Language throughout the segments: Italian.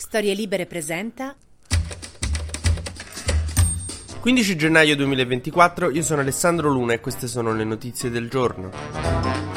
Storie Libere presenta 15 gennaio 2024, io sono Alessandro Luna e queste sono le notizie del giorno.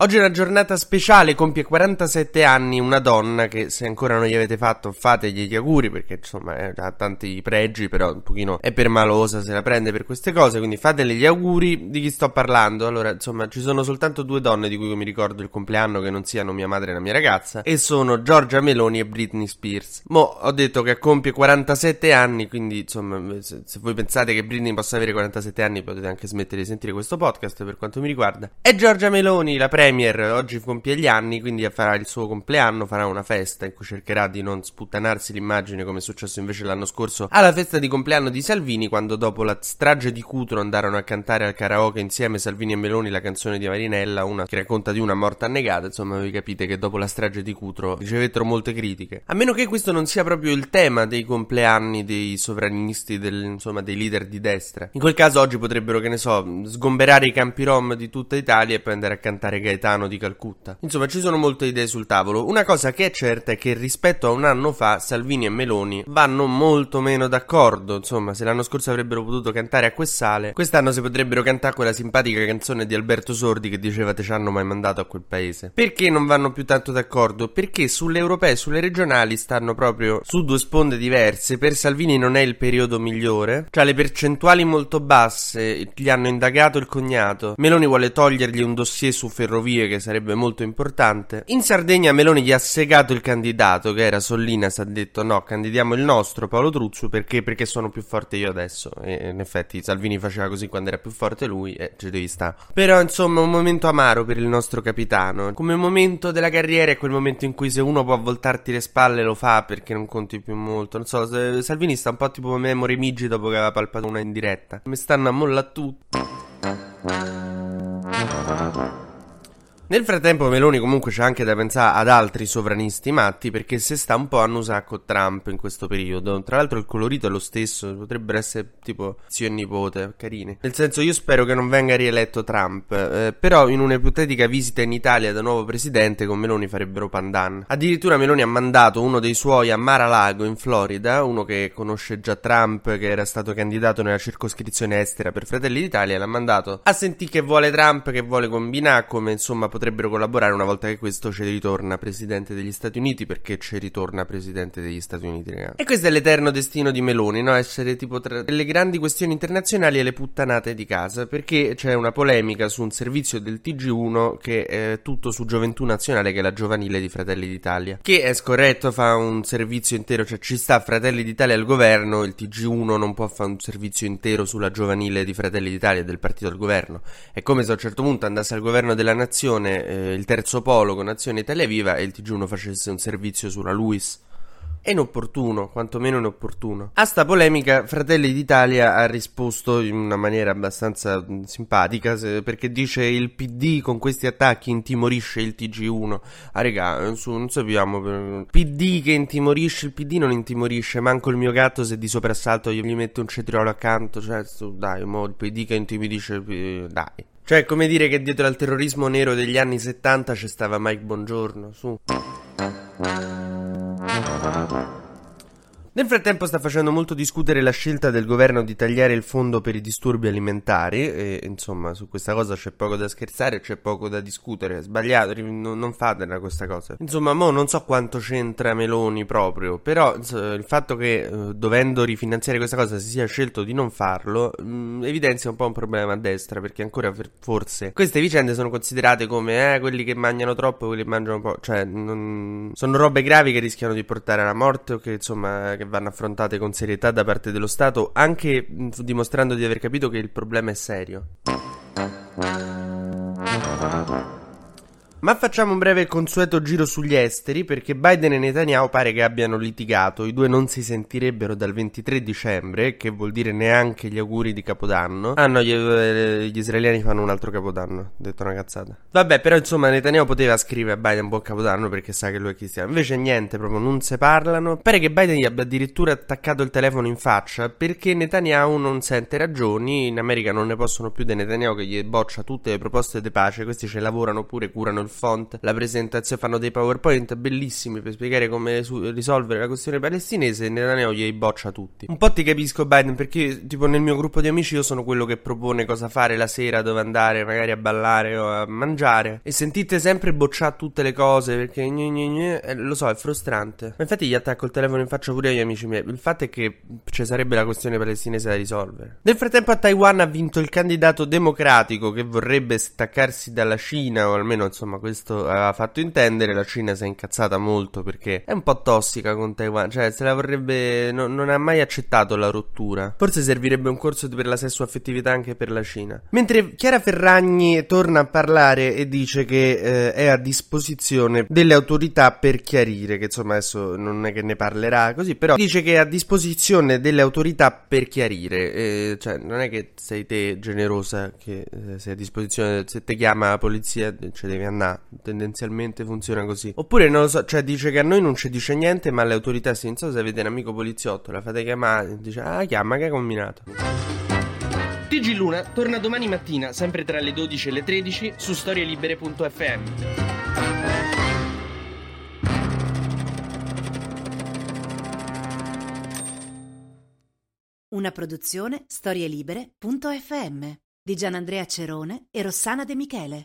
Oggi è una giornata speciale, compie 47 anni una donna che se ancora non gli avete fatto fategli gli auguri perché insomma eh, ha tanti pregi però un pochino è permalosa, se la prende per queste cose, quindi fatele gli auguri di chi sto parlando. Allora insomma ci sono soltanto due donne di cui mi ricordo il compleanno che non siano mia madre e la mia ragazza e sono Giorgia Meloni e Britney Spears. Mo ho detto che compie 47 anni quindi insomma se, se voi pensate che Britney possa avere 47 anni potete anche smettere di sentire questo podcast per quanto mi riguarda. È Giorgia Meloni la premia Premier oggi compie gli anni, quindi farà il suo compleanno, farà una festa in cui cercherà di non sputtanarsi l'immagine come è successo invece l'anno scorso alla festa di compleanno di Salvini, quando dopo la strage di Cutro andarono a cantare al karaoke insieme Salvini e Meloni la canzone di Marinella, una che racconta di una morte annegata, insomma voi capite che dopo la strage di Cutro ricevettero molte critiche. A meno che questo non sia proprio il tema dei compleanni dei sovranisti, del, insomma dei leader di destra. In quel caso oggi potrebbero, che ne so, sgomberare i campi rom di tutta Italia e poi andare a cantare Gaetano napoletano di Calcutta. Insomma, ci sono molte idee sul tavolo. Una cosa che è certa è che rispetto a un anno fa Salvini e Meloni vanno molto meno d'accordo. Insomma, se l'anno scorso avrebbero potuto cantare a Quest'Ale, quest'anno si potrebbero cantare quella simpatica canzone di Alberto Sordi che diceva te ci hanno mai mandato a quel paese. Perché non vanno più tanto d'accordo? Perché sulle europee e sulle regionali stanno proprio su due sponde diverse. Per Salvini non è il periodo migliore, cioè le percentuali molto basse gli hanno indagato il cognato. Meloni vuole togliergli un dossier su ferrovie ferrovie che sarebbe molto importante. In Sardegna Meloni gli ha segato il candidato che era Sollinas, ha detto no, candidiamo il nostro Paolo Truzzo perché? Perché sono più forte io adesso. E in effetti Salvini faceva così quando era più forte lui e ci devi stare. Però insomma un momento amaro per il nostro capitano. Come momento della carriera è quel momento in cui se uno può voltarti le spalle lo fa perché non conti più molto. Non so, Salvini sta un po' tipo Memory Migi dopo che aveva palpato una in diretta. Mi stanno a molla tutti. Nel frattempo Meloni comunque c'è anche da pensare ad altri sovranisti matti perché se sta un po' a annusare con Trump in questo periodo. Tra l'altro il colorito è lo stesso, potrebbero essere tipo zio e nipote, carini. Nel senso io spero che non venga rieletto Trump, eh, però in un'ipotetica visita in Italia da nuovo presidente con Meloni farebbero pandan. Addirittura Meloni ha mandato uno dei suoi a Mar-a-Lago in Florida, uno che conosce già Trump, che era stato candidato nella circoscrizione estera per Fratelli d'Italia, l'ha mandato a sentire che vuole Trump, che vuole combinare, come insomma potrebbero collaborare una volta che questo ci ritorna presidente degli Stati Uniti perché ci ritorna presidente degli Stati Uniti ragazzi. e questo è l'eterno destino di Meloni no? essere tipo tra le grandi questioni internazionali e le puttanate di casa perché c'è una polemica su un servizio del TG1 che è tutto su Gioventù Nazionale che è la giovanile di Fratelli d'Italia che è scorretto fa un servizio intero cioè ci sta Fratelli d'Italia al governo il TG1 non può fare un servizio intero sulla giovanile di Fratelli d'Italia del partito al governo è come se a un certo punto andasse al governo della nazione azione, eh, il terzo polo con azione Italia Viva e il TG1 facesse un servizio sulla Luis. È inopportuno, quantomeno inopportuno. A sta polemica Fratelli d'Italia ha risposto in una maniera abbastanza mm, simpatica perché dice il PD con questi attacchi intimorisce il TG1. Ah regà, non sappiamo. PD che intimorisce, il PD non intimorisce, manco il mio gatto se di soprassalto io gli metto un cetriolo accanto, cioè dai, mo il PD che intimidisce, eh, dai. Cioè, come dire che dietro al terrorismo nero degli anni 70 c'è stava Mike Bongiorno, su. Nel frattempo sta facendo molto discutere la scelta del governo di tagliare il fondo per i disturbi alimentari e insomma su questa cosa c'è poco da scherzare, c'è poco da discutere, sbagliato, non fatela questa cosa. Insomma, mo non so quanto c'entra Meloni proprio, però il fatto che eh, dovendo rifinanziare questa cosa si sia scelto di non farlo mm, evidenzia un po' un problema a destra perché ancora forse queste vicende sono considerate come eh, quelli che mangiano troppo e quelli che mangiano poco, cioè non... sono robe gravi che rischiano di portare alla morte o che insomma che vanno affrontate con serietà da parte dello Stato, anche dimostrando di aver capito che il problema è serio. Ma facciamo un breve e consueto giro sugli esteri perché Biden e Netanyahu pare che abbiano litigato, i due non si sentirebbero dal 23 dicembre, che vuol dire neanche gli auguri di Capodanno. Ah no, gli, eh, gli israeliani fanno un altro Capodanno, ho detto una cazzata. Vabbè, però insomma Netanyahu poteva scrivere a Biden buon Capodanno perché sa che lui è cristiano. Invece niente, proprio non si parlano. Pare che Biden gli abbia addirittura attaccato il telefono in faccia perché Netanyahu non sente ragioni, in America non ne possono più di Netanyahu che gli boccia tutte le proposte di pace, questi ci lavorano pure, curano il il font, la presentazione, fanno dei PowerPoint bellissimi per spiegare come su- risolvere la questione palestinese e Netanyahu glieli boccia tutti. Un po' ti capisco Biden perché tipo nel mio gruppo di amici io sono quello che propone cosa fare la sera, dove andare, magari a ballare o a mangiare e sentite sempre bocciare tutte le cose perché gne gne gne, eh, lo so, è frustrante. Ma infatti gli attacco il telefono in faccia pure agli amici miei. Il fatto è che ci sarebbe la questione palestinese da risolvere. Nel frattempo a Taiwan ha vinto il candidato democratico che vorrebbe staccarsi dalla Cina o almeno insomma questo aveva fatto intendere. La Cina si è incazzata molto perché è un po' tossica con Taiwan, cioè se la vorrebbe no, non ha mai accettato la rottura. Forse servirebbe un corso per la sessuaffettività anche per la Cina. Mentre Chiara Ferragni torna a parlare e dice che eh, è a disposizione delle autorità per chiarire, che insomma adesso non è che ne parlerà così, però dice che è a disposizione delle autorità per chiarire, eh, cioè non è che sei te generosa che eh, sei a disposizione, se ti chiama la polizia ci devi andare, tendenzialmente funziona così. Oppure non lo so, cioè dice che a noi non ci dice niente, ma alle autorità sì, non so se avete un amico poliziotto, la fate chiamare, dice ah chiama che ha combinato. TG Luna torna domani mattina, sempre tra le 12 e le 13, su storielibere.fm. Una produzione storielibere.fm di Gianandrea Cerone e Rossana De Michele.